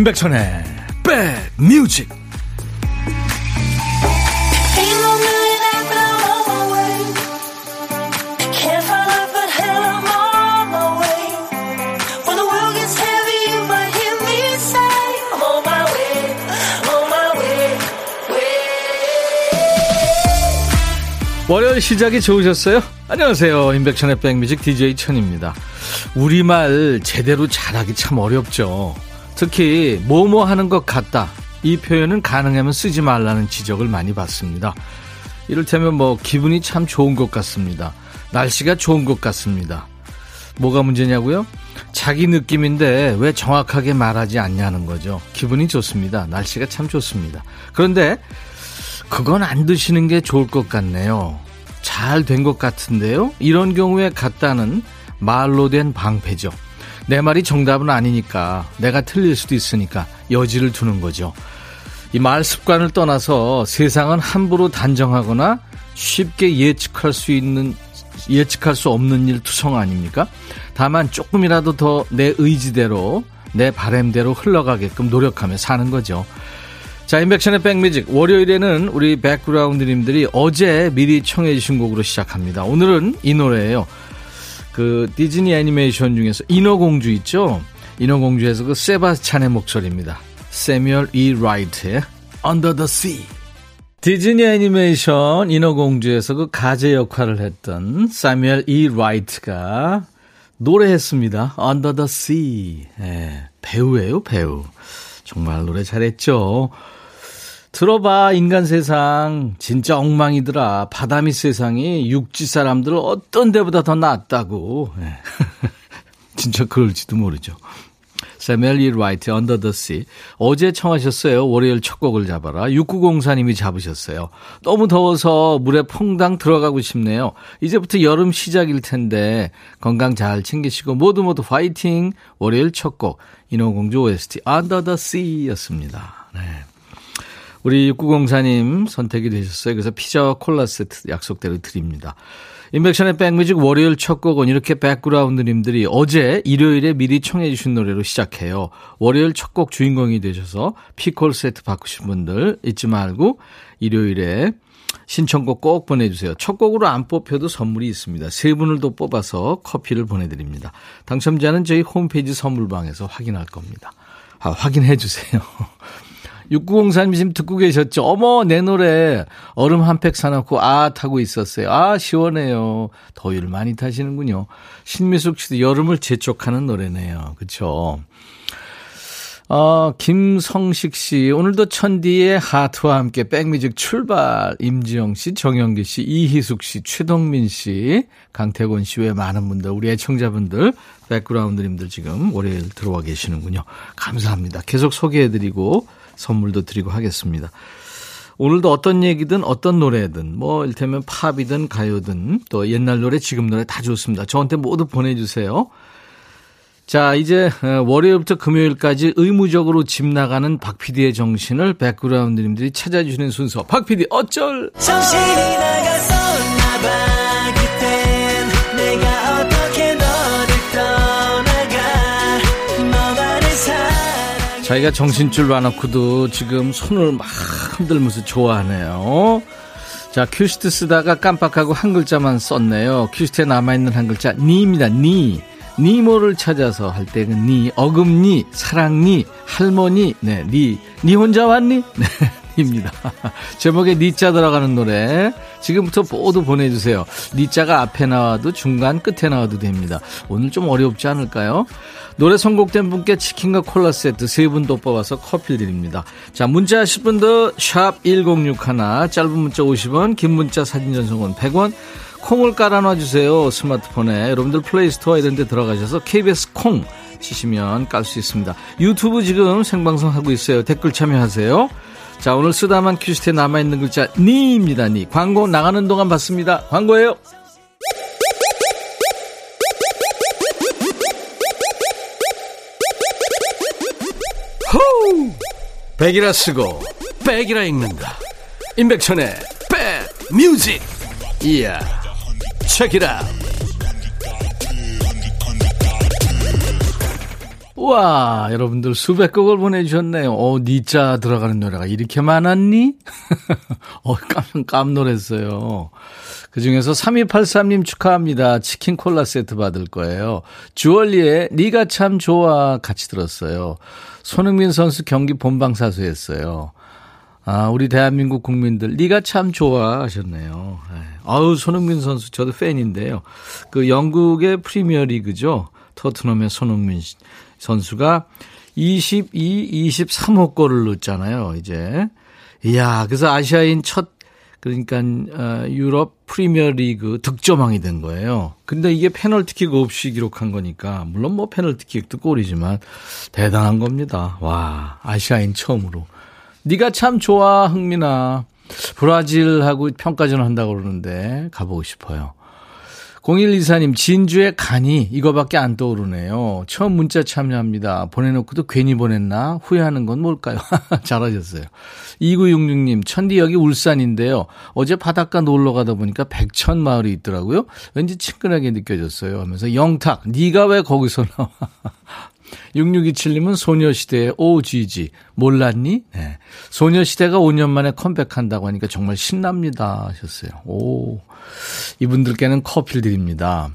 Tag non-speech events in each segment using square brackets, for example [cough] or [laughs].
임백천의 백뮤직 월요일 시작이 좋으셨어요? 안녕하세요. 임백천의 백뮤직 DJ 천입니다. 우리말 제대로 잘하기 참 어렵죠. 특히 뭐뭐 하는 것 같다. 이 표현은 가능하면 쓰지 말라는 지적을 많이 받습니다. 이를테면 뭐 기분이 참 좋은 것 같습니다. 날씨가 좋은 것 같습니다. 뭐가 문제냐고요? 자기 느낌인데 왜 정확하게 말하지 않냐는 거죠. 기분이 좋습니다. 날씨가 참 좋습니다. 그런데 그건 안 드시는 게 좋을 것 같네요. 잘 된 것 같은데요? 이런 경우에 같다는 말로 된 방패죠. 내 말이 정답은 아니니까 내가 틀릴 수도 있으니까 여지를 두는 거죠. 이 말 습관을 떠나서 세상은 함부로 단정하거나 쉽게 예측할 수 있는 예측할 수 없는 일 투성 아닙니까? 다만 조금이라도 더 내 의지대로 내 바램대로 흘러가게끔 노력하며 사는 거죠. 자, 임백천의 백뮤직. 월요일에는 우리 백그라운드님들이 어제 미리 청해주신 곡으로 시작합니다. 오늘은 이 노래예요. 그 디즈니 애니메이션 중에서 인어공주 있죠? 인어공주에서 그 세바스찬의 목소리입니다. 세뮤얼 E. 라이트의 Under the Sea. 디즈니 애니메이션 인어공주에서 그 가재 역할을 했던 사뮤엘 E. 라이트가 노래했습니다. Under the Sea. 예, 배우예요, 배우. 정말 노래 잘했죠. 들어봐, 인간 세상. 진짜 엉망이더라. 바다 밑 세상이 육지 사람들 어떤 데보다 더 낫다고. 네. [laughs] 진짜 그럴지도 모르죠. 새뮤얼 E. 라이트 Under the Sea. 어제 청하셨어요. 월요일 첫 곡을 잡아라. 6904님이 잡으셨어요. 너무 더워서 물에 퐁당 들어가고 싶네요. 이제부터 여름 시작일 텐데 건강 잘 챙기시고 모두 모두 화이팅. 월요일 첫 곡. 인어공주 OST Under the Sea였습니다. 네. 우리 6904님 선택이 되셨어요. 그래서 피자와 콜라 세트 약속대로 드립니다. 임백천의 백뮤직 월요일 첫 곡은 이렇게 백그라운드님들이 어제 일요일에 미리 청해 주신 노래로 시작해요. 월요일 첫 곡 주인공이 되셔서 피콜 세트 받고 싶은 분들 잊지 말고 일요일에 신청곡 꼭 보내주세요. 첫 곡으로 안 뽑혀도 선물이 있습니다. 세 분을 더 뽑아서 커피를 보내드립니다. 당첨자는 저희 홈페이지 선물방에서 확인할 겁니다. 아, 확인해 주세요. [laughs] 6904님 지금 듣고 계셨죠? 어머, 내 노래 얼음 한 팩 사놓고 아 타고 있었어요. 아, 시원해요. 더위를 많이 타시는군요. 신미숙 씨도 여름을 재촉하는 노래네요. 그쵸? 어, 김성식 씨, 오늘도 천디의 하트와 함께 백뮤직 출발. 임지영 씨, 정영기 씨, 이희숙 씨, 최동민 씨, 강태곤 씨 외 많은 분들, 우리 애청자분들, 백그라운드님들 지금 월요일 들어와 계시는군요. 감사합니다. 계속 소개해드리고 선물도 드리고 하겠습니다. 오늘도 어떤 얘기든 어떤 노래든 뭐 일테면 팝이든 가요든 또 옛날 노래 지금 노래 다 좋습니다. 저한테 모두 보내주세요. 자 이제 어, 월요일부터 금요일까지 의무적으로 집 나가는 박 PD의 정신을 백그라운드님들이 찾아주시는 순서 박 PD 어쩔 정신이 나가서 나봐 자기가 정신줄 놔놓고도 지금 손을 막 흔들면서 좋아하네요. 자, 큐시트 쓰다가 깜빡하고 한 글자만 썼네요. 큐시트에 남아있는 한 글자, 니입니다, 니. 니모를 찾아서 할 때는 니, 어금니, 사랑니, 할머니, 네, 니, 니 혼자 왔니? 네, 입니다. [laughs] 제목에 니자 들어가는 노래 지금부터 모두 보내주세요. 니자가 앞에 나와도 중간 끝에 나와도 됩니다. 오늘 좀 어렵지 않을까요? 노래 선곡된 분께 치킨과 콜라 세트 세 분 더 뽑아서 커피 드립니다. 자, 문자 하실 분들 샵 1061, 짧은 문자 50원, 긴 문자 사진 전송은 100원, 콩을 깔아놔 주세요. 스마트폰에 여러분들 플레이스토어 이런 데 들어가셔서 KBS 콩 치시면 깔 수 있습니다. 유튜브 지금 생방송 하고 있어요. 댓글 참여하세요. 자, 오늘 쓰다만 큐시트에 남아있는 글자 니입니다. 니. 광고 나가는 동안 받습니다. 광고예요. 호우! 백이라 쓰고 백이라 읽는다. 임백천의 백 뮤직. 이야. Check it out. 와, 여러분들 수백 곡을 보내주셨네요. 어, 니자 들어가는 노래가 이렇게 많았니? [laughs] 어, 깜, 깜놀했어요. 그 중에서 3283님 축하합니다. 치킨 콜라 세트 받을 거예요. 주얼리의 니가 참 좋아 같이 들었어요. 손흥민 선수 경기 본방 사수 했어요. 아, 우리 대한민국 국민들 니가 참 좋아 하셨네요. 네. 아우, 손흥민 선수 저도 팬인데요. 그 영국의 프리미어 리그죠. 토트넘의 손흥민 선수가 22, 23호 골을 넣었잖아요, 이제. 이야, 그래서 아시아인 첫 그러니까 어, 유럽 프리미어 리그 득점왕이 된 거예요. 근데 이게 페널티킥 없이 기록한 거니까 물론 뭐 페널티킥도 골이지만 대단한 겁니다. 와 아시아인 처음으로. 네가 참 좋아 흥민아. 브라질하고 평가전 한다고 그러는데 가보고 싶어요. 0124님, 진주의 간이 이거밖에 안 떠오르네요. 처음 문자 참여합니다. 보내놓고도 괜히 보냈나? 후회하는 건 뭘까요? [laughs] 잘하셨어요. 2966님, 천디 여기 울산인데요. 어제 바닷가 놀러 가다 보니까 백천 마을이 있더라고요. 왠지 친근하게 느껴졌어요. 하면서 영탁, 네가 왜 거기서 나와? 6627님은 소녀시대의 OGG. 몰랐니? 네. 소녀시대가 5년 만에 컴백한다고 하니까 정말 신납니다. 하셨어요. 오. 이분들께는 커피를 드립니다.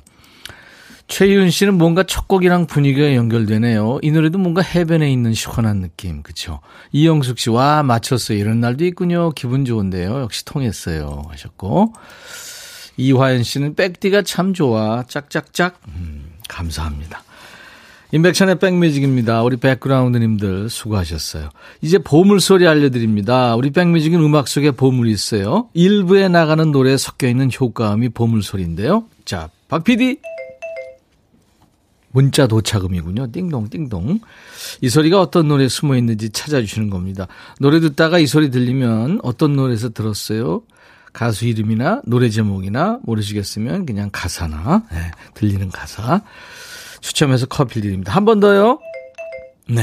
최희은 씨는 뭔가 첫 곡이랑 분위기가 연결되네요. 이 노래도 뭔가 해변에 있는 시원한 느낌, 그쵸? 이영숙 씨, 와, 맞췄어요. 이런 날도 있군요. 기분 좋은데요. 역시 통했어요. 하셨고. 이화연 씨는 백디가 참 좋아. 짝짝짝. 음, 감사합니다. 인백션의 백뮤직입니다. 우리 백그라운드님들 수고하셨어요. 이제 보물소리 알려드립니다. 우리 백뮤직은 음악 속에 보물이 있어요. 일부에 나가는 노래에 섞여있는 효과음이 보물소리인데요. 자, 박 PD. 문자 도착음이군요. 띵동, 띵동. 이 소리가 어떤 노래에 숨어 있는지 찾아주시는 겁니다. 노래 듣다가 이 소리 들리면 어떤 노래에서 들었어요? 가수 이름이나 노래 제목이나 모르시겠으면 그냥 가사나, 네, 들리는 가사. 추첨해서 커피 드립니다. 한 번 더요. 네.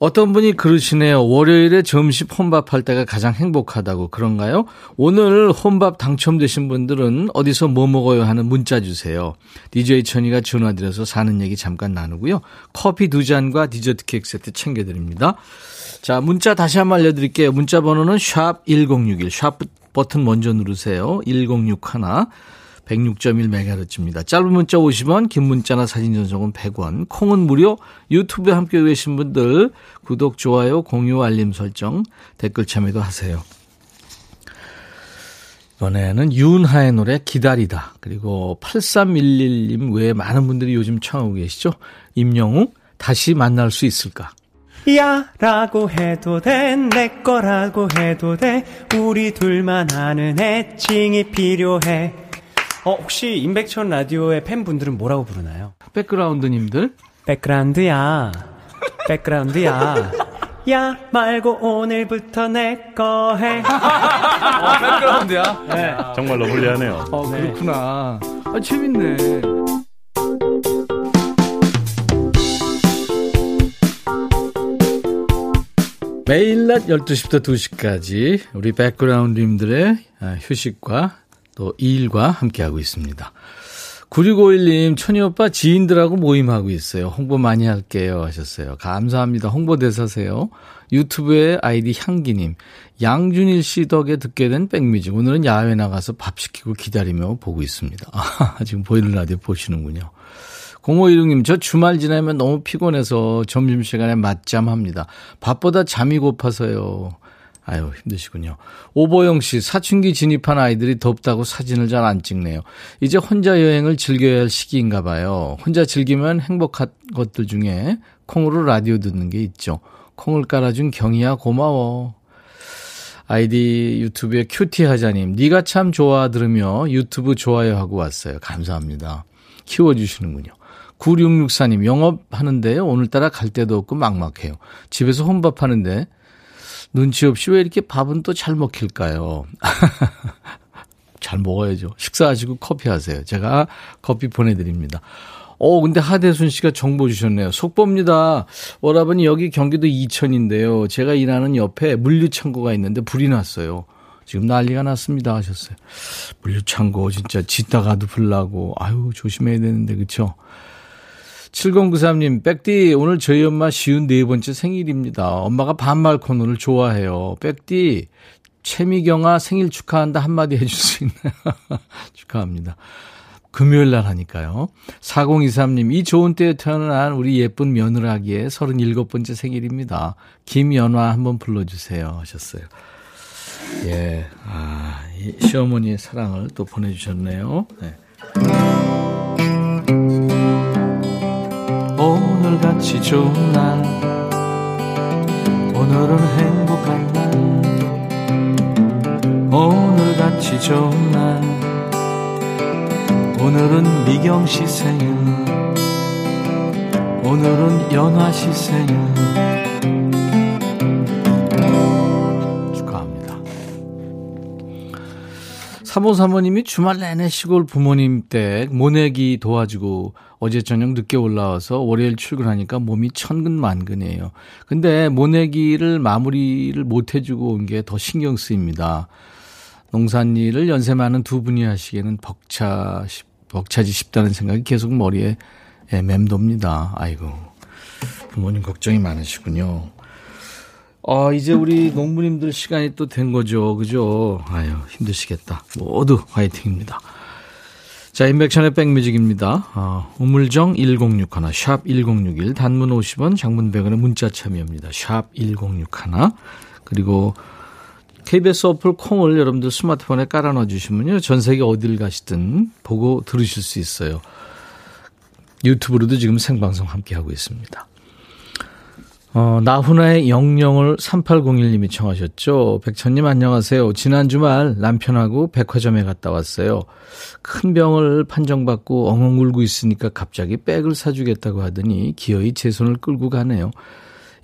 어떤 분이 그러시네요. 월요일에 점심 혼밥할 때가 가장 행복하다고 그런가요? 오늘 혼밥 당첨되신 분들은 어디서 뭐 먹어요 하는 문자 주세요. DJ 천이가 전화드려서 사는 얘기 잠깐 나누고요. 커피 두 잔과 디저트 케이크 세트 챙겨드립니다. 자, 문자 다시 한번 알려드릴게요. 문자 번호는 샵 1061, 샵 버튼 먼저 누르세요. 1061. 106.1MHz입니다. 짧은 문자 50원, 긴 문자나 사진 전송은 100원, 콩은 무료, 유튜브에 함께 계신 분들 구독, 좋아요, 공유, 알림 설정, 댓글 참여도 하세요. 이번에는 윤하의 노래 기다리다. 그리고 8311님 외에 많은 분들이 요즘 청하고 계시죠. 임영웅 다시 만날 수 있을까? 야 라고 해도 돼 내 거라고 해도 돼 우리 둘만 아는 애칭이 필요해 어, 혹시 임백천 라디오의 팬분들은 뭐라고 부르나요? 백그라운드님들? 백그라운드야. 백그라운드야. 야 말고 오늘부터 내 거 해. [laughs] 어, 백그라운드야? 네. 정말로 불리하네요. 어, 그렇구나. 아, 재밌네. 매일 낮 12시부터 2시까지 우리 백그라운드님들의 아, 휴식과 또 일과 함께하고 있습니다. 9651님, 천희 오빠 지인들하고 모임하고 있어요. 홍보 많이 할게요. 하셨어요. 감사합니다. 홍보대사세요. 유튜브에 아이디 향기님, 양준일 씨 덕에 듣게 된 백뮤직. 오늘은 야외 나가서 밥 시키고 기다리며 보고 있습니다. [laughs] 아, 지금 보이는 라디오 보시는군요. 0516님, 저 주말 지나면 너무 피곤해서 점심시간에 맞잠 합니다. 밥보다 잠이 고파서요. 아유, 힘드시군요. 오보영 씨, 사춘기 진입한 아이들이 덥다고 사진을 잘 안 찍네요. 이제 혼자 여행을 즐겨야 할 시기인가 봐요. 혼자 즐기면 행복한 것들 중에 콩으로 라디오 듣는 게 있죠. 콩을 깔아준 경이야 고마워. 아이디 유튜브에 큐티 하자님, 네가 참 좋아 들으며 유튜브 좋아요 하고 왔어요. 감사합니다. 키워주시는군요. 9664님, 영업하는데요. 오늘따라 갈 데도 없고 막막해요. 집에서 혼밥하는데 눈치 없이 왜 이렇게 밥은 또 잘 먹힐까요? [laughs] 잘 먹어야죠. 식사하시고 커피 하세요. 제가 커피 보내드립니다. 어, 근데 하대순 씨가 정보 주셨네요. 속보입니다. 오라버니 여기 경기도 이천인데요. 제가 일하는 옆에 물류창고가 있는데 불이 났어요. 지금 난리가 났습니다 하셨어요. 물류창고 진짜 짓다가도 불나고 아유 조심해야 되는데 그쵸? 7093님, 백디, 오늘 저희 엄마 쉬운 네 번째 생일입니다. 엄마가 반말 코너를 좋아해요. 백디, 최미경아 생일 축하한다 한마디 해줄 수 있나요? [laughs] 축하합니다. 금요일 날 하니까요. 4023님, 이 좋은 때에 태어난 우리 예쁜 며느라기의 37번째 생일입니다. 김연화 한번 불러주세요. 하셨어요. 예, 아, 이 시어머니의 사랑을 또 보내주셨네요. 네. 오늘같이 좋은 날, 오늘은 행복한 날, 오늘같이 좋은 날, 오늘은 미경 씨 생일, 오늘은 연화 씨 생일, 사모사모님이 주말 내내 시골 부모님 댁 모내기 도와주고 어제 저녁 늦게 올라와서 월요일 출근하니까 몸이 천근만근해요. 근데 모내기를 마무리를 못 해주고 온 게 더 신경 쓰입니다. 농산일을 연세 많은 두 분이 하시기에는 벅차, 벅차지 싶다는 생각이 계속 머리에 예, 맴돕니다. 아이고. 부모님 걱정이 많으시군요. 어, 이제 우리 농부님들 시간이 또 된 거죠. 그죠? 아유, 힘드시겠다. 모두 화이팅입니다. 자, 인백션의 백뮤직입니다. 어, 우물정 1061, 샵 1061, 단문 50원, 장문 100원의 문자 참여입니다. 샵 1061. 그리고 KBS 어플 콩을 여러분들 스마트폰에 깔아놔 주시면요. 전 세계 어딜 가시든 보고 들으실 수 있어요. 유튜브로도 지금 생방송 함께 하고 있습니다. 어, 나훈아의 영영을 3801님이 청하셨죠. 백천님 안녕하세요. 지난 주말 남편하고 백화점에 갔다 왔어요. 큰 병을 판정받고 엉엉 울고 있으니까 갑자기 백을 사주겠다고 하더니 기어이 제 손을 끌고 가네요.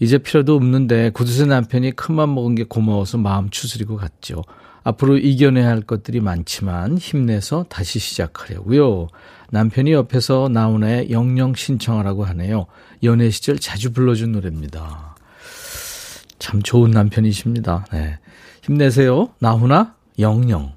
이제 필요도 없는데 구두쇠 남편이 큰맘 먹은 게 고마워서 마음 추스리고 갔죠. 앞으로 이겨내야 할 것들이 많지만 힘내서 다시 시작하려고요. 남편이 옆에서 나훈아의 영영 신청하라고 하네요. 연애 시절 자주 불러준 노래입니다. 참 좋은 남편이십니다. 네. 힘내세요. 나훈아, 영영.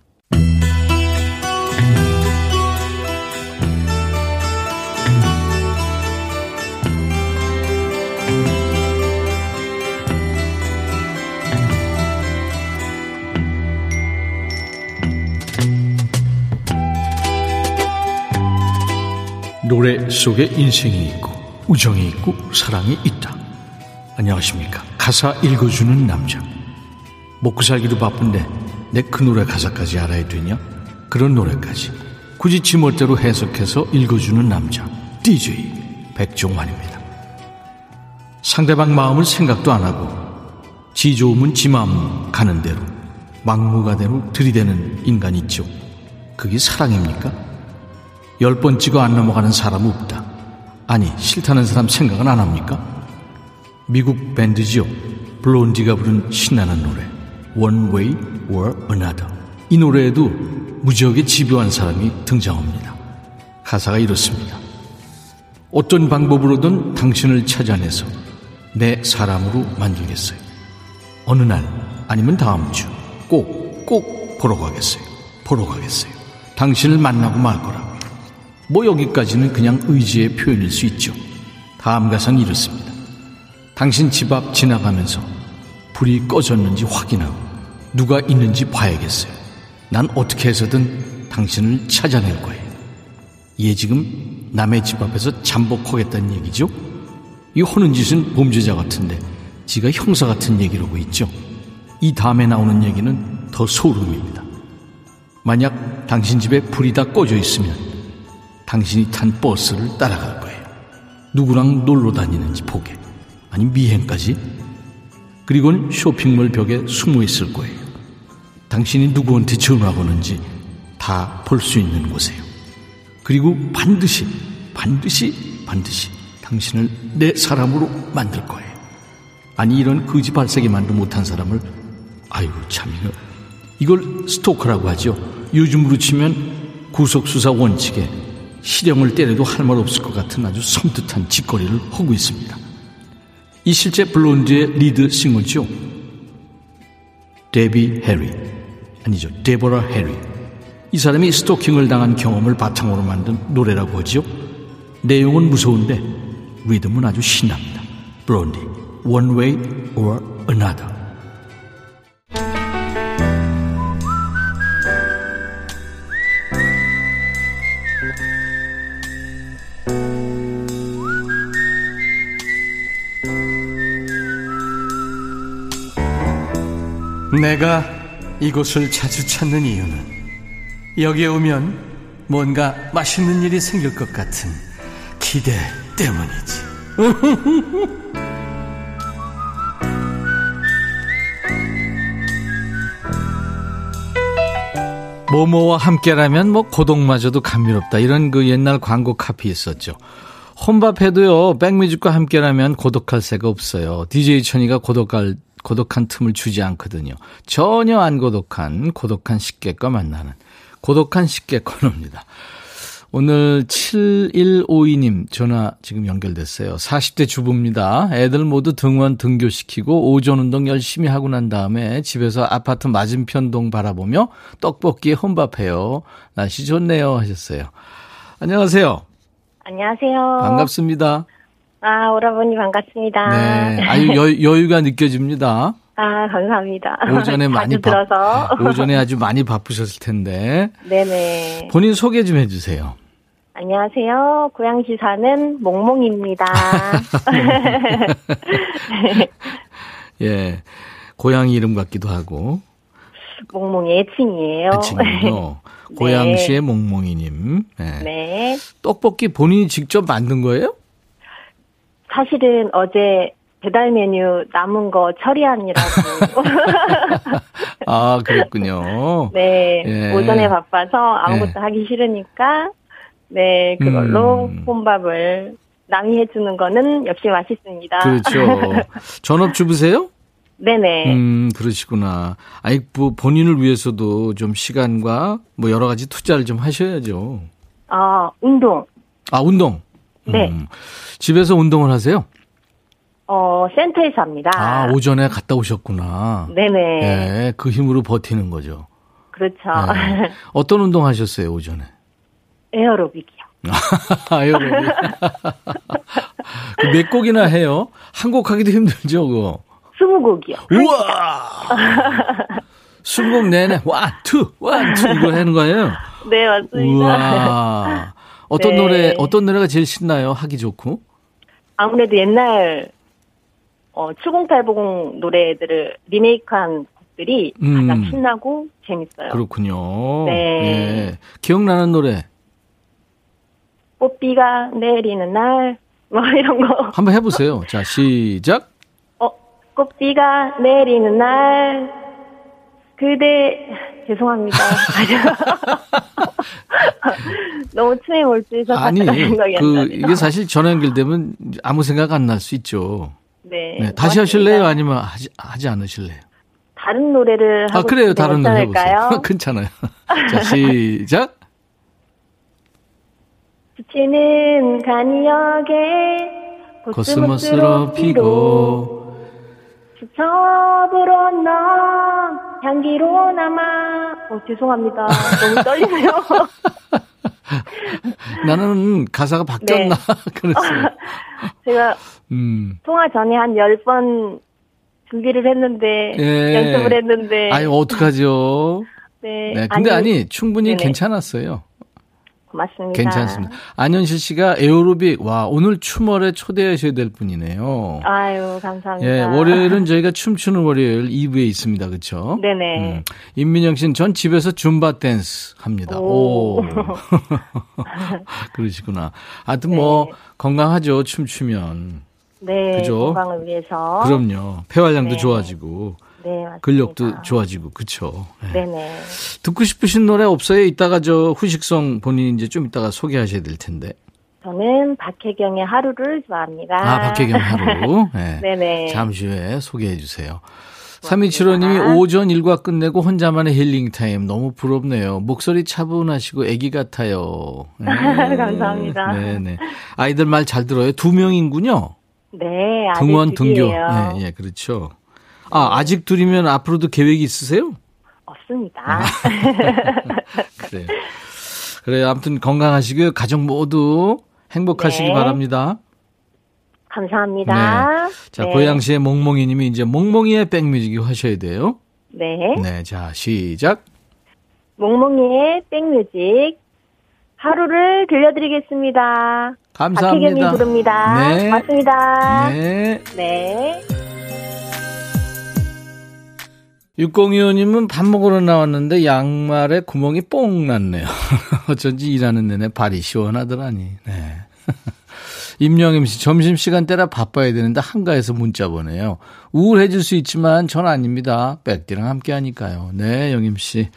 노래 속에 인생이 있고 우정이 있고 사랑이 있다. 안녕하십니까. 가사 읽어주는 남자. 먹고 살기도 바쁜데 내 그 노래 가사까지 알아야 되냐? 그런 노래까지 굳이 지멋대로 해석해서 읽어주는 남자. DJ 백종환입니다. 상대방 마음을 생각도 안 하고 지 좋으면 지 마음 가는 대로 막무가내로 들이대는 인간 있죠. 그게 사랑입니까? 열 번 찍어 안 넘어가는 사람 없다. 아니, 싫다는 사람 생각은 안 합니까? 미국 밴드지요. 블론디가 부른 신나는 노래. One Way or Another. 이 노래에도 무지하게 집요한 사람이 등장합니다. 가사가 이렇습니다. 어떤 방법으로든 당신을 찾아내서 내 사람으로 만들겠어요. 어느 날 아니면 다음 주 꼭, 꼭 보러 가겠어요. 보러 가겠어요. 당신을 만나고 말 거라. 뭐 여기까지는 그냥 의지의 표현일 수 있죠. 다음 가사는 이렇습니다. 당신 집 앞 지나가면서 불이 꺼졌는지 확인하고 누가 있는지 봐야겠어요. 난 어떻게 해서든 당신을 찾아낼 거예요. 얘 지금 남의 집 앞에서 잠복하겠다는 얘기죠? 이 하는 짓은 범죄자 같은데 지가 형사 같은 얘기라고 있죠. 이 다음에 나오는 얘기는 더 소름입니다. 만약 당신 집에 불이 다 꺼져 있으면 당신이 탄 버스를 따라갈 거예요. 누구랑 놀러 다니는지 보게. 아니 미행까지? 그리고는 쇼핑몰 벽에 숨어 있을 거예요. 당신이 누구한테 전화 거는지 다 볼 수 있는 곳에요. 그리고 반드시, 반드시, 반드시 당신을 내 사람으로 만들 거예요. 아니 이런 거지 발싸개만도 못한 사람을 아이고 참 이거 이걸 스토커라고 하죠. 요즘으로 치면 구속수사 원칙에 실형을 때려도 할 말 없을 것 같은 아주 섬뜩한 짓거리를 하고 있습니다. 이 실제 블론디의 리드 싱어죠. 데비 해리 아니죠. 데보라 해리 이 사람이 스토킹을 당한 경험을 바탕으로 만든 노래라고 하죠. 내용은 무서운데 리듬은 아주 신납니다. 브론디, One Way or Another. 내가 이곳을 자주 찾는 이유는 여기에 오면 뭔가 맛있는 일이 생길 것 같은 기대 때문이지. [laughs] 모모와 함께라면 뭐 고독마저도 감미롭다 이런 그 옛날 광고 카피 있었죠. 혼밥해도요 백뮤직과 함께라면 고독할 새가 없어요. DJ 천이가 고독할 고독한 틈을 주지 않거든요. 전혀 안 고독한 고독한 식객과 만나는 고독한 식객 코너입니다. 오늘 7152님 전화 지금 연결됐어요. 40대 주부입니다. 애들 모두 등원 등교시키고 오전 운동 열심히 하고 난 다음에 집에서 아파트 맞은편 동 바라보며 떡볶이에 혼밥해요. 날씨 좋네요 하셨어요. 안녕하세요. 안녕하세요. 반갑습니다. 아, 오라버니 반갑습니다. 네. 아유, 여, 여유가 느껴집니다. 아, 감사합니다. 오전에 많이 [laughs] 들어서. 오전에 아주 많이 바쁘셨을 텐데. 네네. 본인 소개 좀 해주세요. 안녕하세요. 고양시 사는 몽몽입니다. [laughs] 예. 고양이 이름 같기도 하고. 몽몽의 애칭이에요. 애칭이요. [laughs] 네. 고양시의 몽몽이님. 네. 네. 떡볶이 본인이 직접 만든 거예요? 사실은 어제 배달 메뉴 남은 거 처리하느라고. [laughs] 아, 그랬군요. [laughs] 네. 예. 오전에 바빠서 아무것도 예. 하기 싫으니까, 네, 그걸로 음. 혼밥을 남이 해주는 거는 역시 맛있습니다. 그렇죠. [laughs] 전업주부세요? 네네. 음, 그러시구나. 아이, 뭐, 본인을 위해서도 좀 시간과 뭐 여러 가지 투자를 좀 하셔야죠. 아, 운동. 아, 운동? 네. 음, 집에서 운동을 하세요? 어, 센터에서 합니다. 아, 오전에 갔다 오셨구나. 네네. 예, 그 힘으로 버티는 거죠. 그렇죠. 예. [laughs] 어떤 운동 하셨어요, 오전에? 에어로빅이요. [laughs] 아유, 그몇 곡이나 해요? 한 곡 하기도 힘들죠, 그거. 스무 곡이요. 우와! [laughs] 한 곡 내내, one, two, one, two, 이거 하는 거예요? 네, 맞습니다. 우와. 어떤 네. 노래, 어떤 노래가 제일 신나요? 하기 좋고? 아무래도 옛날, 어, 7080 노래들을 리메이크한 곡들이 음. 가장 신나고 재밌어요. 그렇군요. 네. 예. 기억나는 노래 꽃비가 내리는 날, 뭐 [laughs] 이런 거. 한번 해 보세요. 자, 시작. 어, 꽃비가 내리는 날, 그대, 죄송합니다. [laughs] 너무 춤에 몰두해서 아니, 그. 이게 사실 전화 연결되면 아무 생각 안 날 수 있죠. 네. 네, 다시. 하실래요? 아니면 하지, 하지 않으실래요? 다른 노래를 하고 아, 그래요. 다른 노래 해보세요. [laughs] 괜찮아요. 자, 시작. [laughs] 지치는 간이역에 코스모스로 피고 수첩으로 넌 향기로 남아 어, 죄송합니다 너무 떨리네요 [laughs] 나는 가사가 바뀌었나 네. [laughs] 그랬어요. 제가 음. 통화 전에 한 10번 준비를 했는데 예. 연습을 했는데 아니 어떡하죠? 네, 네, 근데 아니, 충분히 네네. 괜찮았어요. 고맙습니다 괜찮습니다. 안현실 씨가 에어로빅 와 오늘 춤월에 초대하셔야 될 분이네요. 아유 감사합니다 예, 월요일은 저희가 춤추는 월요일 2부에 있습니다. 그렇죠? 네네 음. 임민영 씨는 전 집에서 줌바 댄스 합니다. 오. 오. [laughs] 그러시구나. 하여튼 뭐 네. 건강하죠. 춤추면. 네 그죠? 건강을 위해서 그럼요. 폐활량도 네. 좋아지고 네 맞습니다 근력도 좋아지고 그렇죠. 네네 듣고 싶으신 노래 없어요? 이따가 저 후식성 본인이 이제 좀 이따가 소개하셔야 될 텐데. 저는 박혜경의 하루를 좋아합니다. 아, 박혜경 하루. 네. [laughs] 네네. 잠시 후에 소개해 주세요. 3275님이 오전 일과 끝내고 혼자만의 힐링 타임 너무 부럽네요. 목소리 차분하시고 애기 같아요. 네. [laughs] 감사합니다. 네네. 아이들 말 잘 들어요. 두 명인군요. 네, 아들 등원 등교. 예, 예, 그렇죠. 아, 아직 둘이면 앞으로도 계획이 있으세요? 없습니다. 아. [laughs] 그래요. 그래요. 아무튼 건강하시고요. 가족 모두 행복하시기 네. 바랍니다. 감사합니다. 네. 자, 네. 고양시의 몽몽이 님이 이제 몽몽이의 백뮤직이 하셔야 돼요. 네. 네, 자, 시작. 몽몽이의 백뮤직. 하루를 들려드리겠습니다. 감사합니다. 박혜경이 부릅니다. 네. 맞습니다. 네. 네. 6025님은 밥 먹으러 나왔는데 양말에 구멍이 뽕 났네요. [laughs] 어쩐지 일하는 내내 발이 시원하더라니. 네. [laughs] 임영임 씨, 점심시간 때라 바빠야 되는데 한가해서 문자 보내요. 우울해질 수 있지만 전 아닙니다. 백디랑 함께 하니까요. 네, 영임 씨.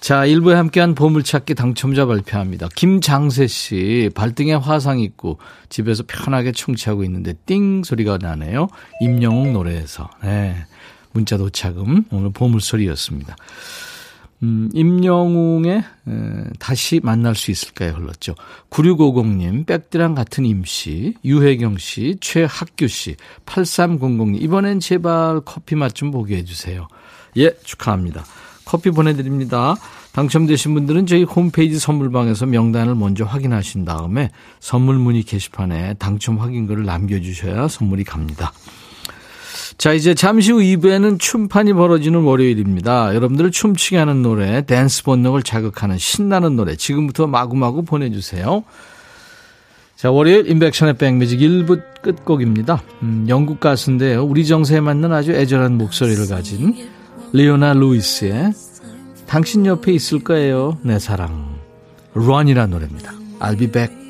자, 일부에 함께한 보물찾기 당첨자 발표합니다. 김장세 씨, 발등에 화상 있고 집에서 편하게 청취하고 있는데 띵 소리가 나네요. 임영웅 노래에서. 네. 문자 도착음, 오늘 보물소리였습니다. 음, 임영웅의 에, 다시 만날 수 있을까요? 흘렀죠. 9650님, 백디랑 같은 임씨, 유혜경 씨, 최학규 씨, 8300님, 이번엔 제발 커피 맛 좀 보게 해주세요. 예, 축하합니다. 커피 보내드립니다. 당첨되신 분들은 저희 홈페이지 선물방에서 명단을 먼저 확인하신 다음에 선물 문의 게시판에 당첨 확인글을 남겨주셔야 선물이 갑니다. 자, 이제 잠시 후 2부에는 춤판이 벌어지는 월요일입니다. 여러분들 춤추게 하는 노래, 댄스 본능을 자극하는 신나는 노래, 지금부터 마구마구 보내주세요. 자, 월요일 인백션의 백뮤직 1부 끝곡입니다. 음, 영국 가수인데요. 우리 정세에 맞는 아주 애절한 목소리를 가진 리오나 루이스의 당신 옆에 있을 거예요, 내 사랑. 런이라는 노래입니다. I'll be back.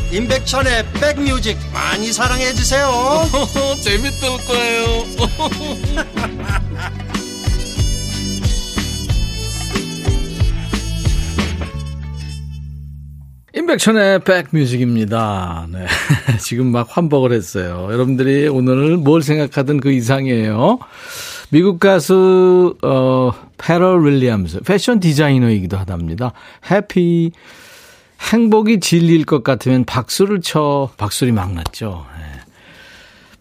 임백천의 백뮤직 많이 사랑해 주세요. [laughs] 재밌을 거예요. [laughs] 임백천의 백뮤직입니다. 네. [laughs] 지금 막 환복을 했어요. 여러분들이 오늘 뭘 생각하든 그 이상이에요. 미국 가수, 어, 패럴 윌리엄스, 패션 디자이너이기도 하답니다. Happy 행복이 진리일 것 같으면 박수를 쳐 박수 소리 막 났죠. 네.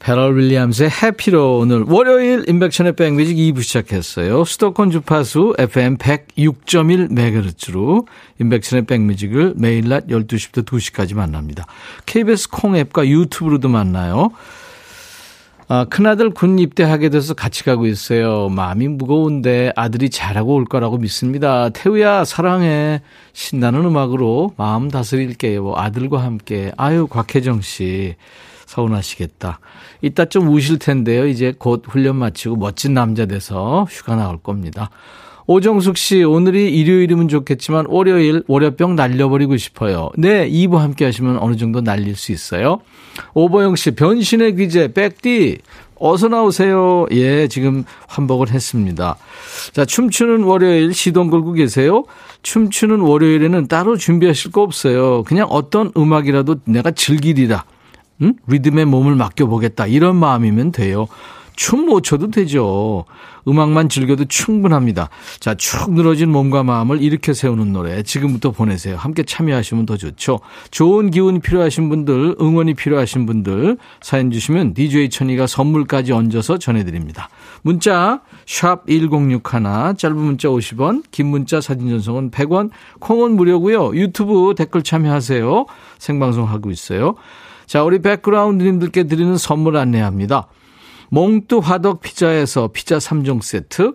페럴 윌리엄스의 Happy로 오늘 월요일 임백천의 백뮤직 2부 시작했어요. 수도권 주파수 FM 106.1MHz로 임백천의 백뮤직을 매일 낮 12시부터 2시까지 만납니다. KBS 콩 앱과 유튜브로도 만나요. 아, 큰아들 군 입대하게 돼서 같이 가고 있어요. 마음이 무거운데 아들이 잘하고 올 거라고 믿습니다. 태우야, 사랑해. 신나는 음악으로 마음 다스릴게요. 아들과 함께. 아유, 곽혜정 씨. 서운하시겠다. 이따 좀 우실 텐데요. 이제 곧 훈련 마치고 멋진 남자 돼서 휴가 나올 겁니다. 오정숙 씨, 오늘이 일요일이면 좋겠지만 월요일 월요병 날려버리고 싶어요. 네, 2부 함께 하시면 어느 정도 날릴 수 있어요. 오보영 씨, 변신의 귀재, 백디, 어서 나오세요. 예, 지금 환복을 했습니다. 자, 춤추는 월요일 시동 걸고 계세요? 춤추는 월요일에는 따로 준비하실 거 없어요. 그냥 어떤 음악이라도 내가 즐기리라. 응? 리듬에 몸을 맡겨보겠다. 이런 마음이면 돼요. 춤 못 춰도 되죠. 음악만 즐겨도 충분합니다. 자, 축 늘어진 몸과 마음을 일으켜 세우는 노래 지금부터 보내세요. 함께 참여하시면 더 좋죠. 좋은 기운 필요하신 분들, 응원이 필요하신 분들 사연 주시면 DJ 천이가 선물까지 얹어서 전해드립니다. 문자 샵 1061, 짧은 문자 50원, 긴 문자 사진 전송은 100원, 콩은 무료고요. 유튜브 댓글 참여하세요. 생방송 하고 있어요. 자, 우리 백그라운드님들께 드리는 선물 안내합니다. 몽뚜 화덕 피자에서 피자 3종 세트,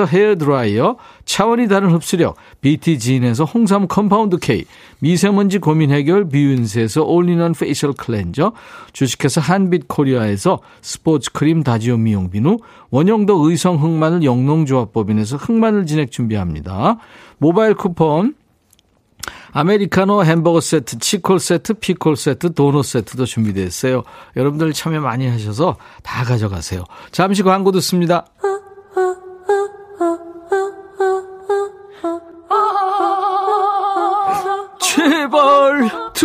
핀란드에서 헤어드라이어, 차원이 다른 흡수력, BT진에서 홍삼 compound K, 미세먼지 고민 해결 뷰인스에서 all-in-one facial cleanser, 주식회사 한빛 코리아에서 스포츠 크림 다지오 미용 비누, 원형도 의성 흑마늘 영농조합법인에서 흑마늘 진액 준비합니다. 모바일 쿠폰, 아메리카노 햄버거 세트, 치콜 세트, 피콜 세트, 도넛 세트도 준비되어 있어요. 여러분들 참여 많이 하셔서 다 가져가세요. 잠시 광고 듣습니다. 제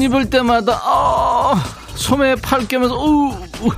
옷 입을 때마다 아 소매에 팔 껴면서 우, 우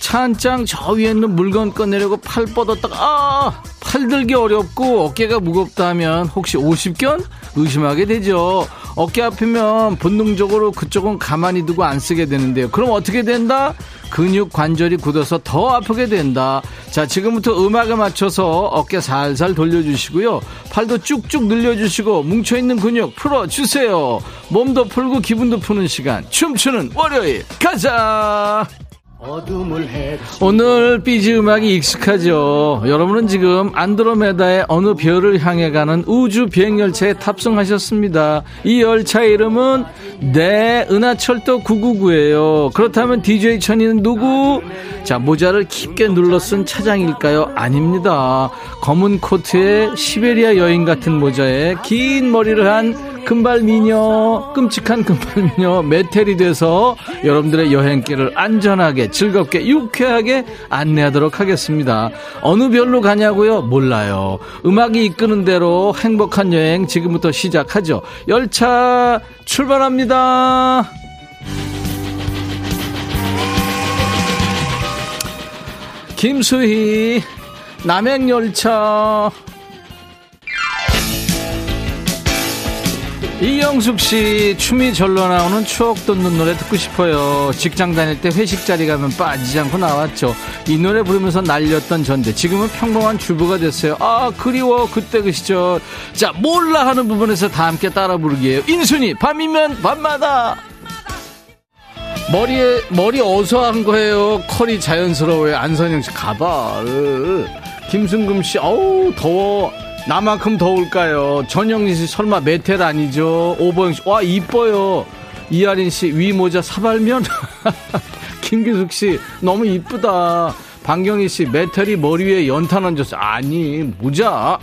찬장 저 위에 있는 물건 꺼내려고 팔 뻗었다가 아 팔 들기 어렵고 어깨가 무겁다 하면 혹시 50견? 의심하게 되죠 어깨 아프면 본능적으로 그쪽은 가만히 두고 안 쓰게 되는데요. 그럼 어떻게 된다? 근육 관절이 굳어서 더 아프게 된다. 자 지금부터 음악에 맞춰서 어깨 살살 돌려주시고요. 팔도 쭉쭉 늘려주시고 뭉쳐있는 근육 풀어주세요. 몸도 풀고 기분도 푸는 시간. 춤추는 월요일. 가자 오늘 삐지 음악이 익숙하죠. 여러분은 지금 안드로메다의 어느 별을 향해 가는 우주 비행 열차에 탑승하셨습니다. 이 열차의 이름은 네 은하철도 999예요. 그렇다면 DJ 천이는 누구? 자 모자를 깊게 눌러 쓴 차장일까요? 아닙니다. 검은 코트에 시베리아 여인 같은 모자에 긴 머리를 한 금발 미녀, 끔찍한 금발 미녀, 메텔이 돼서 여러분들의 여행길을 안전하게, 즐겁게, 유쾌하게 안내하도록 하겠습니다. 어느 별로 가냐고요? 몰라요. 음악이 이끄는 대로 행복한 여행 지금부터 시작하죠. 열차 출발합니다. 김수희, 남행열차. 이영숙 씨 춤이 절로 나오는 추억 돋는 노래 듣고 싶어요. 직장 다닐 때 회식 자리 가면 빠지지 않고 나왔죠. 이 노래 부르면서 날렸던 전데 지금은 평범한 주부가 됐어요. 아 그리워 그때 그 시절. 자 몰라 하는 부분에서 다 함께 따라 부르기예요. 인순이 밤이면 밤마다. 머리에 머리 어서 한 거예요. 컬이 자연스러워요. 안선영 씨 가발. 김승금 씨 어우 더워. 나만큼 더울까요? 전영진 씨 설마 메텔 아니죠? 오보영 씨, 와 이뻐요. 이하린 씨 위모자 사발면. [laughs] 김규숙 씨 너무 이쁘다. 방경희 씨 메텔이 머리 위에 연탄 얹었어. 아니 모자.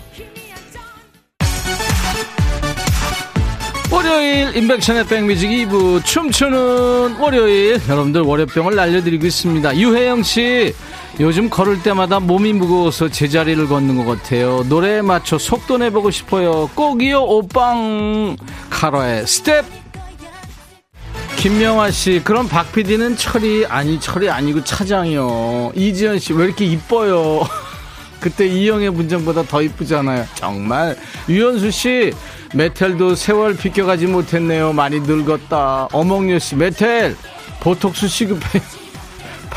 월요일 임백천의 백뮤직 2부 춤추는 월요일 여러분들 월요병을 날려드리고 있습니다. 유혜영 씨 요즘 걸을 때마다 몸이 무거워서 제자리를 걷는 것 같아요. 노래에 맞춰 속도 내보고 싶어요. 꼭이요, 오빵. 카라의 스텝. 김명아 씨, 그럼 박 PD는 철이, 아니, 철이 아니고 차장이요. 이지연 씨, 왜 이렇게 이뻐요? [laughs] 그때 이영의 문장보다 더 이쁘잖아요. 정말. 유현수 씨, 메텔도 세월 비껴가지 못했네요. 많이 늙었다. 어몽여 씨, 메텔, 보톡스 시급해.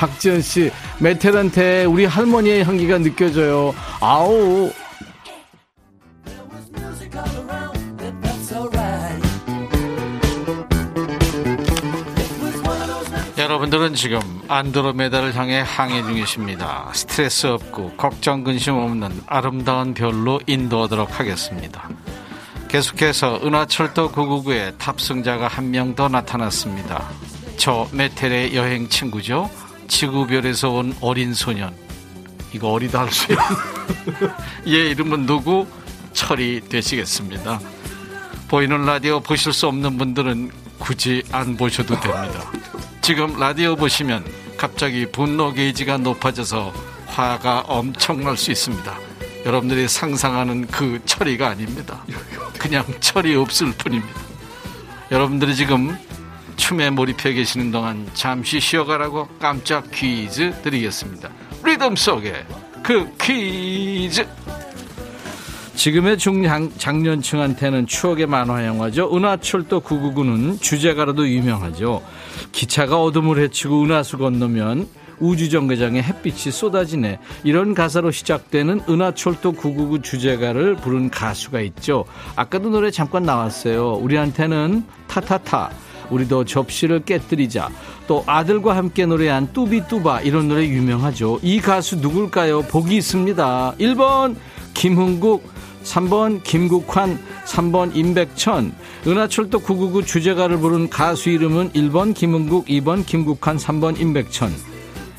박지연 씨, 메텔한테 우리 할머니의 향기가 느껴져요. 아우. 여러분들은 지금 안드로메다를 향해 항해 중이십니다. 스트레스 없고 걱정 근심 없는 아름다운 별로 인도하도록 하겠습니다. 계속해서 은하철도 999에 탑승자가 한 명 더 나타났습니다. 저 메텔의 여행 친구죠. 지구별에서 온 어린 소년. 이거 어리다 할 수 있는. [laughs] 얘 이름은 누구? 철이 되시겠습니다. 보이는 라디오 보실 수 없는 분들은 굳이 안 보셔도 됩니다. 지금 라디오 보시면 갑자기 분노 게이지가 높아져서 화가 엄청날 수 있습니다. 여러분들이 상상하는 그 처리가 아닙니다. 그냥 철이 없을 뿐입니다. 여러분들이 지금 춤에 몰입해 계시는 동안 잠시 쉬어가라고 깜짝 퀴즈 드리겠습니다. 리듬 속에 그 퀴즈. 지금의 중장년층한테는 추억의 만화 영화죠. 은하철도 999는 주제가로도 유명하죠. 기차가 어둠을 헤치고 은하수 건너면 우주정거장에 햇빛이 쏟아지네. 이런 가사로 시작되는 은하철도 999 주제가를 부른 가수가 있죠. 아까도 노래 잠깐 나왔어요. 우리한테는 타타타. 우리도 접시를 깨뜨리자. 또 아들과 함께 노래한 뚜비뚜바 이런 노래 유명하죠. 이 가수 누굴까요? 복이 있습니다. 1번 김흥국, 3번 김국환, 3번 임백천. 은하철도 999 주제가를 부른 가수 이름은 1번 김흥국, 2번 김국환, 3번 임백천.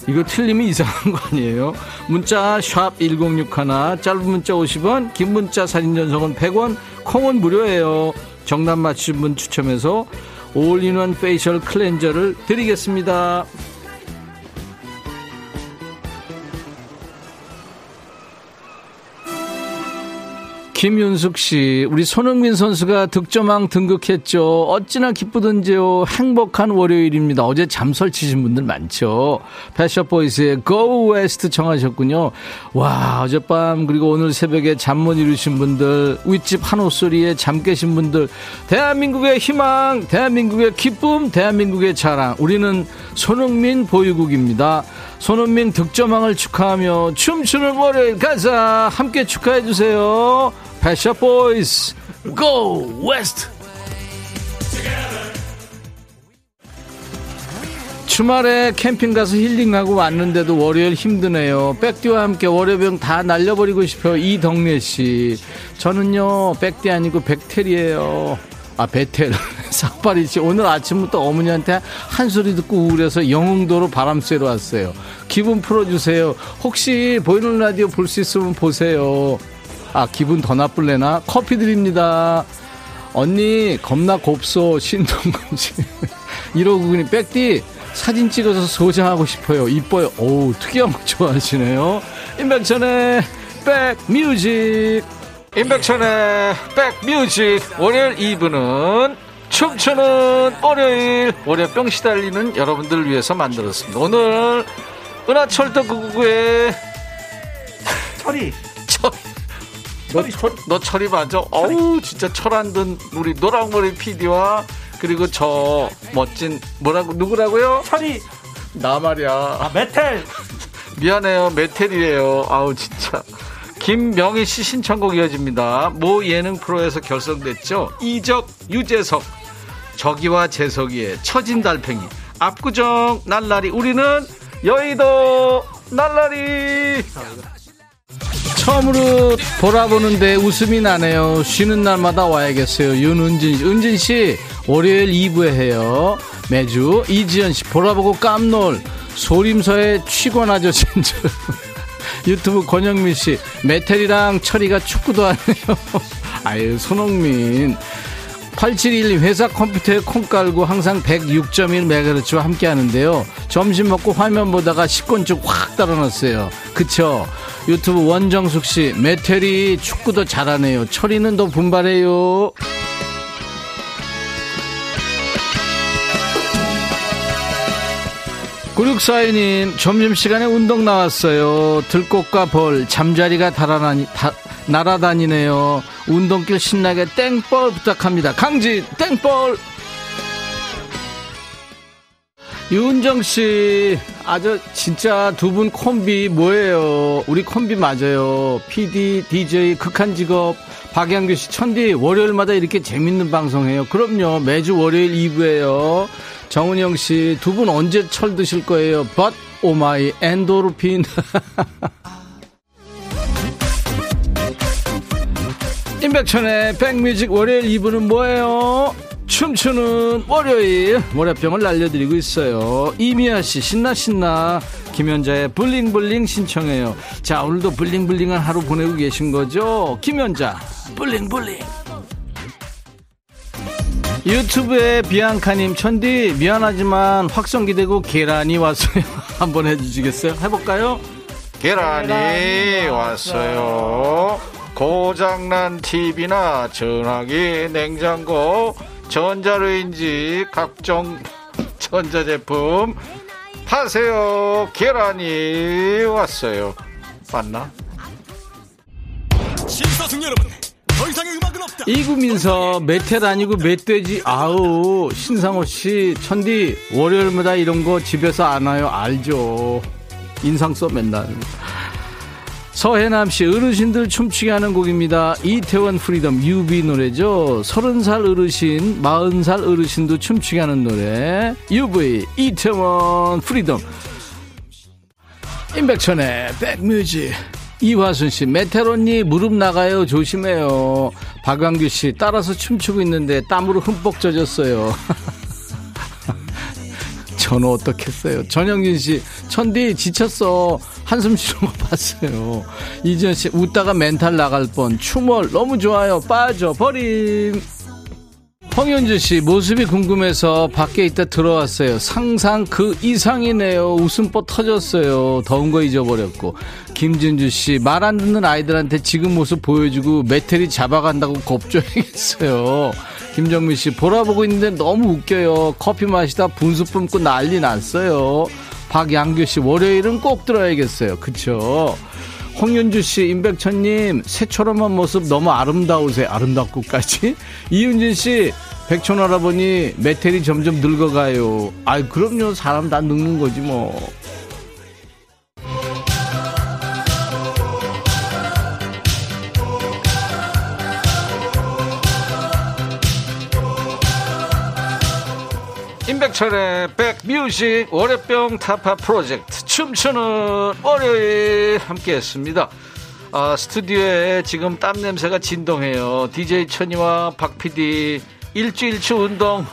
이거 틀리면 이상한 거 아니에요? 문자 샵 1061, 짧은 문자 50원, 긴 문자 사진 전송은 100원, 콩은 무료예요. 정답 맞추신 분 추첨해서 all-in-one facial cleanser를 드리겠습니다. 김윤숙 씨, 우리 손흥민 선수가 득점왕 등극했죠. 어찌나 기쁘던지요. 행복한 월요일입니다. 어제 잠 설치신 분들 많죠. 펫샵보이스의 Go West 청하셨군요. 와, 어젯밤 그리고 오늘 새벽에 잠 못 이루신 분들, 윗집 환호 소리에 잠 깨신 분들, 대한민국의 희망, 대한민국의 기쁨, 대한민국의 자랑. 우리는 손흥민 보유국입니다. 손흥민 득점왕을 축하하며 춤추는 월요일 가자 함께 축하해 주세요. 펫샵 보이스 Go West 주말에 캠핑 가서 힐링하고 왔는데도 월요일 힘드네요. 백디와 함께 월요병 다 날려버리고 싶어요. 이덕래 씨. 저는요, 백디 아니고 백텔이에요. 아, 베텔. [laughs] 삭발이 씨. 오늘 아침부터 어머니한테 한 소리 듣고 우울해서 영흥도로 바람 쐬러 왔어요. 기분 풀어주세요. 혹시 보이는 라디오 볼 수 있으면 보세요. 아, 기분 더 나쁠래나? 커피 드립니다. 언니, 겁나 곱소, 신동근 씨. [laughs] 이러고 그니 백디, 사진 찍어서 소장하고 싶어요. 이뻐요. 오 특이한 거 좋아하시네요. 임백천의 백뮤직. 임백천의 백뮤직. 월요일 2부는 춤추는 월요일. 월요병 시달리는 여러분들을 위해서 만들었습니다. 오늘 은하철도 999의 철이. [laughs] 철. 너, 철, 너 철이 맞아? 어우, 진짜 철 안 든 우리 노랑머리 PD와 그리고 저 멋진, 뭐라고, 누구라고요? 철이. 나 말이야. 아, 메텔. [laughs] 미안해요. 메텔이에요. 아우, 진짜. 김명희 씨 신청곡 이어집니다. 모 예능 프로에서 결성됐죠. 이적, 유재석, 저기와 재석이의 처진 달팽이, 압구정, 날라리, 우리는 여의도, 날라리. 처음으로 돌아보는데 웃음이 나네요. 쉬는 날마다 와야겠어요. 윤은진 씨. 은진 씨, 월요일 2부에 해요. 매주. 이지연 씨, 돌아보고 깜놀. 소림서에 취권하죠, 진짜. [laughs] 유튜브 권영민 씨, 메텔이랑 철이가 축구도 하네요. [laughs] 아유, 손흥민. 8712 회사 컴퓨터에 콩 깔고 항상 106.1MHz와 함께 하는데요. 점심 먹고 화면 보다가 식곤증 확 달아났어요. 그쵸? 유튜브 원정숙 씨, 메텔이 축구도 잘하네요. 철이는 더 분발해요. 9642님, 점심시간에 운동 나왔어요. 들꽃과 벌, 잠자리가 달아나니, 다, 날아다니네요. 운동길 신나게 땡벌 부탁합니다. 강진, 땡벌! 윤정 씨, 아주 진짜 두 분 콤비 뭐예요? 우리 콤비 맞아요. PD, DJ, 극한 직업. 박양규 씨, 천디, 월요일마다 이렇게 재밌는 방송해요. 그럼요. 매주 월요일 2부에요. 정은영 씨, 두 분 언제 철 드실 거예요? But, oh my, 엔도르핀. [laughs] 임백천의 백뮤직 월요일 2부는 뭐예요? 춤추는 월요일. 월요병을 날려드리고 있어요. 이미아씨 신나 신나. 김현자의 블링블링 신청해요. 자 오늘도 블링블링한 하루 보내고 계신 거죠? 김현자 블링블링. 유튜브에 비앙카님 천디 미안하지만 확성기 되고 계란이 왔어요. [laughs] 한번 해주시겠어요? 해볼까요? 계란이, 계란이 왔어요 고장난 TV나 전화기 냉장고 전자레인지 각종 전자제품 파세요 계란이 왔어요 맞나? 신사승 여러분 더 이상의 음악은 없다. 이구민서 메텔 아니고 멧돼지 아우 신상호 씨 천디 월요일마다 이런 거 집에서 안 와요 알죠. 인상 써 맨날. 서해남 씨 어르신들 춤추게 하는 곡입니다. 이태원 Freedom UV 노래죠. 서른 살 어르신, 마흔 살 어르신도 춤추게 하는 노래. UV 이태원 Freedom. 임백천의 백뮤직. 이화순 씨, 메테론니 무릎 나가요. 조심해요. 박광규 씨, 따라서 춤추고 있는데 땀으로 흠뻑 젖었어요. [laughs] 저는 어떻겠어요. 전영진 씨, 천디 지쳤어. 한숨 쉬는 거 봤어요. 이지연 씨, 웃다가 멘탈 나갈 뻔. 춤을 너무 좋아요. 빠져 버림. 홍현주 씨 모습이 궁금해서 밖에 있다 들어왔어요. 상상 그 이상이네요. 웃음보 터졌어요. 더운 거 잊어버렸고. 김진주 씨 말 안 듣는 아이들한테 지금 모습 보여주고 메텔이 잡아간다고 겁줘야겠어요. 김정민 씨 보라 보고 있는데 너무 웃겨요. 커피 마시다 분수 뿜고 난리 났어요. 박양규 씨 월요일은 꼭 들어야겠어요. 그쵸? 홍윤주 씨, 임백천님, 새초롬한 모습 너무 아름다우세요. 아름답고까지. [laughs] 이윤진 씨, 백촌 할아버니, 메텔이 점점 늙어가요. 아이, 그럼요. 사람 다 늙는 거지, 뭐. 임백천의 백뮤직 월요병 타파 프로젝트 춤추는 월요일 함께했습니다. 아, 스튜디오에 지금 땀 냄새가 진동해요. DJ 천이와 박 PD 일주일치 운동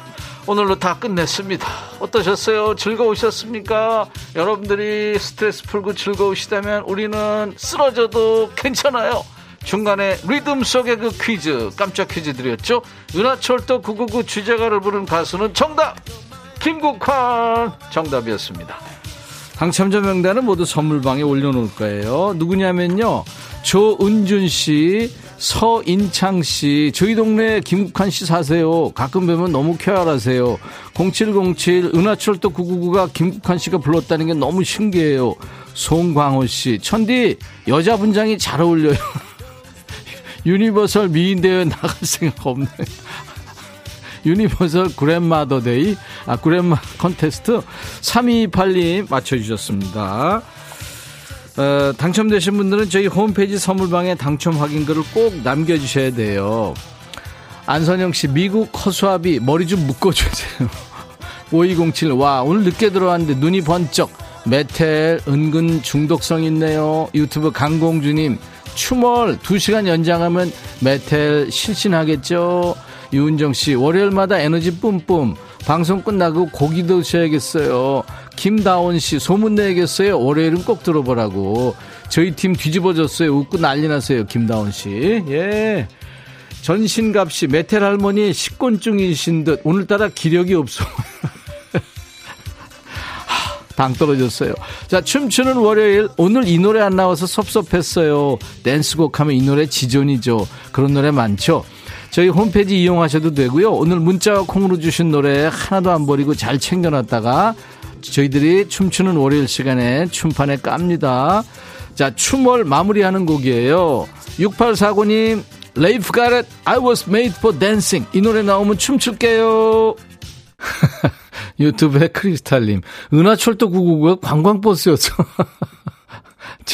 오늘로 다 끝냈습니다. 어떠셨어요? 즐거우셨습니까? 여러분들이 스트레스 풀고 즐거우시다면 우리는 쓰러져도 괜찮아요. 중간에 리듬 속의 그 퀴즈 깜짝 퀴즈 드렸죠. 은하철도 999 주제가를 부른 가수는 정답 김국환 정답이었습니다. 당첨자 명단은 모두 선물방에 올려놓을 거예요. 누구냐면요. 조은준 씨, 서인창 씨, 저희 동네 김국환 씨 사세요. 가끔 뵈면 너무 쾌활하세요. 0707 은하철도 999가 김국환 씨가 불렀다는 게 너무 신기해요. 송광호 씨, 천디 여자 분장이 잘 어울려요. [laughs] Universal 미인대회 나갈 생각 없네. Universal Grandmother Day, 아, Grandma Contest 3228님 맞춰주셨습니다. 어, 당첨되신 분들은 저희 홈페이지 선물방에 당첨 확인글을 꼭 남겨주셔야 돼요. 안선영 씨, 미국 허수아비 머리 좀 묶어주세요. [laughs] 5207, 와, 오늘 늦게 들어왔는데 눈이 번쩍. 메텔, 은근 중독성 있네요. 유튜브 강공주님, 춤월 2시간 연장하면 메텔 실신하겠죠? 유은정 씨, 월요일마다 에너지 뿜뿜. 방송 끝나고 고기 드셔야겠어요. 김다원 씨, 소문 내야겠어요. 월요일은 꼭 들어보라고. 저희 팀 뒤집어졌어요. 웃고 난리 났어요. 김다원 씨. 예. 전신갑 씨, 메텔 할머니 식곤증이신 듯 오늘따라 기력이 없어. [laughs] 당 떨어졌어요. 자, 춤추는 월요일. 오늘 이 노래 안 나와서 섭섭했어요. 댄스곡 하면 이 노래 지존이죠. 그런 노래 많죠. 저희 홈페이지 이용하셔도 되고요. 오늘 문자와 콩으로 주신 노래 하나도 안 버리고 잘 챙겨놨다가 저희들이 춤추는 월요일 시간에 춤판에 깝니다. 자, 춤을 마무리하는 곡이에요. 6849님, 레이프 가렛, I was made for dancing. 이 노래 나오면 춤출게요. [laughs] 유튜브에 크리스탈님, 은하철도 999가 관광버스였어. [laughs]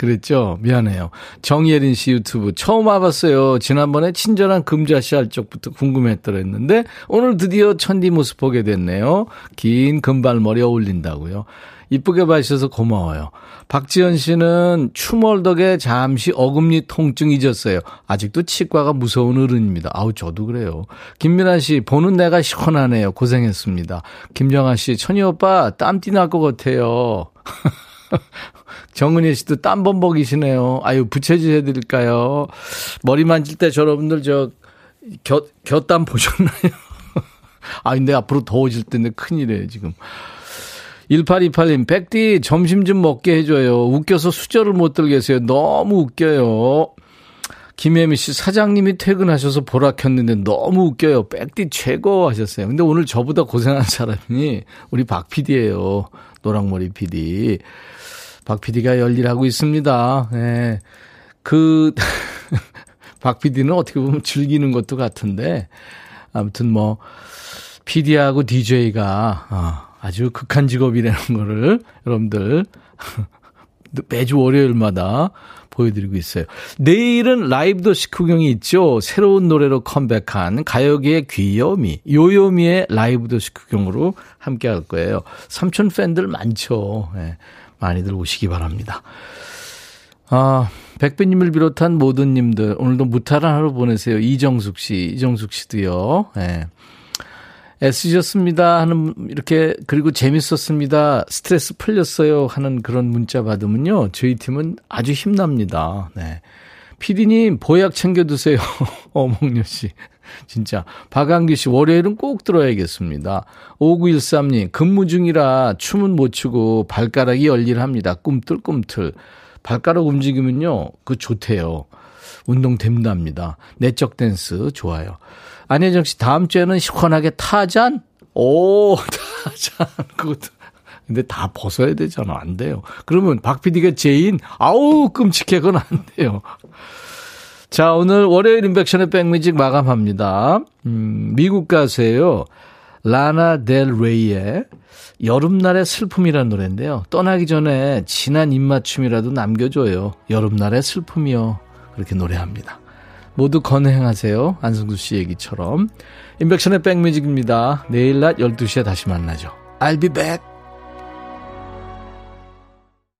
그랬죠? 미안해요. 정예린 씨 유튜브 처음 와봤어요. 지난번에 친절한 금자씨 할 적부터 궁금했더라 했는데 오늘 드디어 천디 모습 보게 됐네요. 긴 금발머리 어울린다고요. 이쁘게 봐주셔서 고마워요. 박지현 씨는 추멀 덕에 잠시 어금니 통증 잊었어요. 아직도 치과가 무서운 어른입니다. 아우, 저도 그래요. 김민아 씨, 보는 내가 시원하네요. 고생했습니다. 김정아 씨, 천희 오빠, 땀띠 날 것 같아요. [laughs] 정은희 씨도 땀범벅이시네요. 아유, 부채질 해드릴까요? 머리 만질 때 여러분들 저, 겨, 곁땀 보셨나요? [laughs] 아, 근데 앞으로 더워질 텐데 큰일이에요, 지금. 1828님, 백디 점심 좀 먹게 해줘요. 웃겨서 수저를 못 들겠어요. 너무 웃겨요. 김혜미 씨, 사장님이 퇴근하셔서 보라 켰는데 너무 웃겨요. 백디 최고 하셨어요. 근데 오늘 저보다 고생한 사람이 우리 박 PD예요. 노랑머리 PD. 박 PD가 열일하고 있습니다. 예. 그, [laughs] 박 PD는 어떻게 보면 즐기는 것도 같은데, 아무튼 뭐, PD하고 DJ가, 어, 아주 극한 직업이라는 거를 여러분들 [laughs] 매주 월요일마다 보여드리고 있어요. 내일은 라이브 도시 구경이 있죠. 새로운 노래로 컴백한 가요계의 귀요미, 요요미의 라이브 도시 구경으로 함께 할 거예요. 삼촌 팬들 많죠. 네, 많이들 오시기 바랍니다. 아, 백배님을 비롯한 모든 님들, 오늘도 무탈한 하루 보내세요. 이정숙 씨, 이정숙 씨도요. 네. 애쓰셨습니다 하는 이렇게 그리고 재밌었습니다. 스트레스 풀렸어요 하는 그런 문자 받으면요. 저희 팀은 아주 힘납니다. 네. 피디님 보약 챙겨 드세요. [laughs] 어몽녀 씨. 진짜 박한규 씨 월요일은 꼭 들어야겠습니다. 5913님 근무 중이라 춤은 못 추고 발가락이 열일합니다. 꿈틀꿈틀. 발가락 움직이면요. 그 좋대요. 운동 됩니다. 내적 댄스 좋아요. 안혜정 씨, 다음 주에는 시원하게 타잔? 오, [laughs] 타잔. 그것도. 근데 다 벗어야 되잖아. 안 돼요. 그러면 박 PD가 제인, 아우, 끔찍해. 그건 안 돼요. 자, 오늘 월요일 인백션의 백뮤직 마감합니다. 음, 미국 가수예요. 라나 델 레이의 여름날의 슬픔이라는 노래인데요. 떠나기 전에 진한 입맞춤이라도 남겨줘요. 여름날의 슬픔이요. 그렇게 노래합니다. 모두 건행하세요. 안승수 씨 얘기처럼. 인백션의 백뮤직입니다. 내일 낮 12시에 다시 만나죠. I'll be back.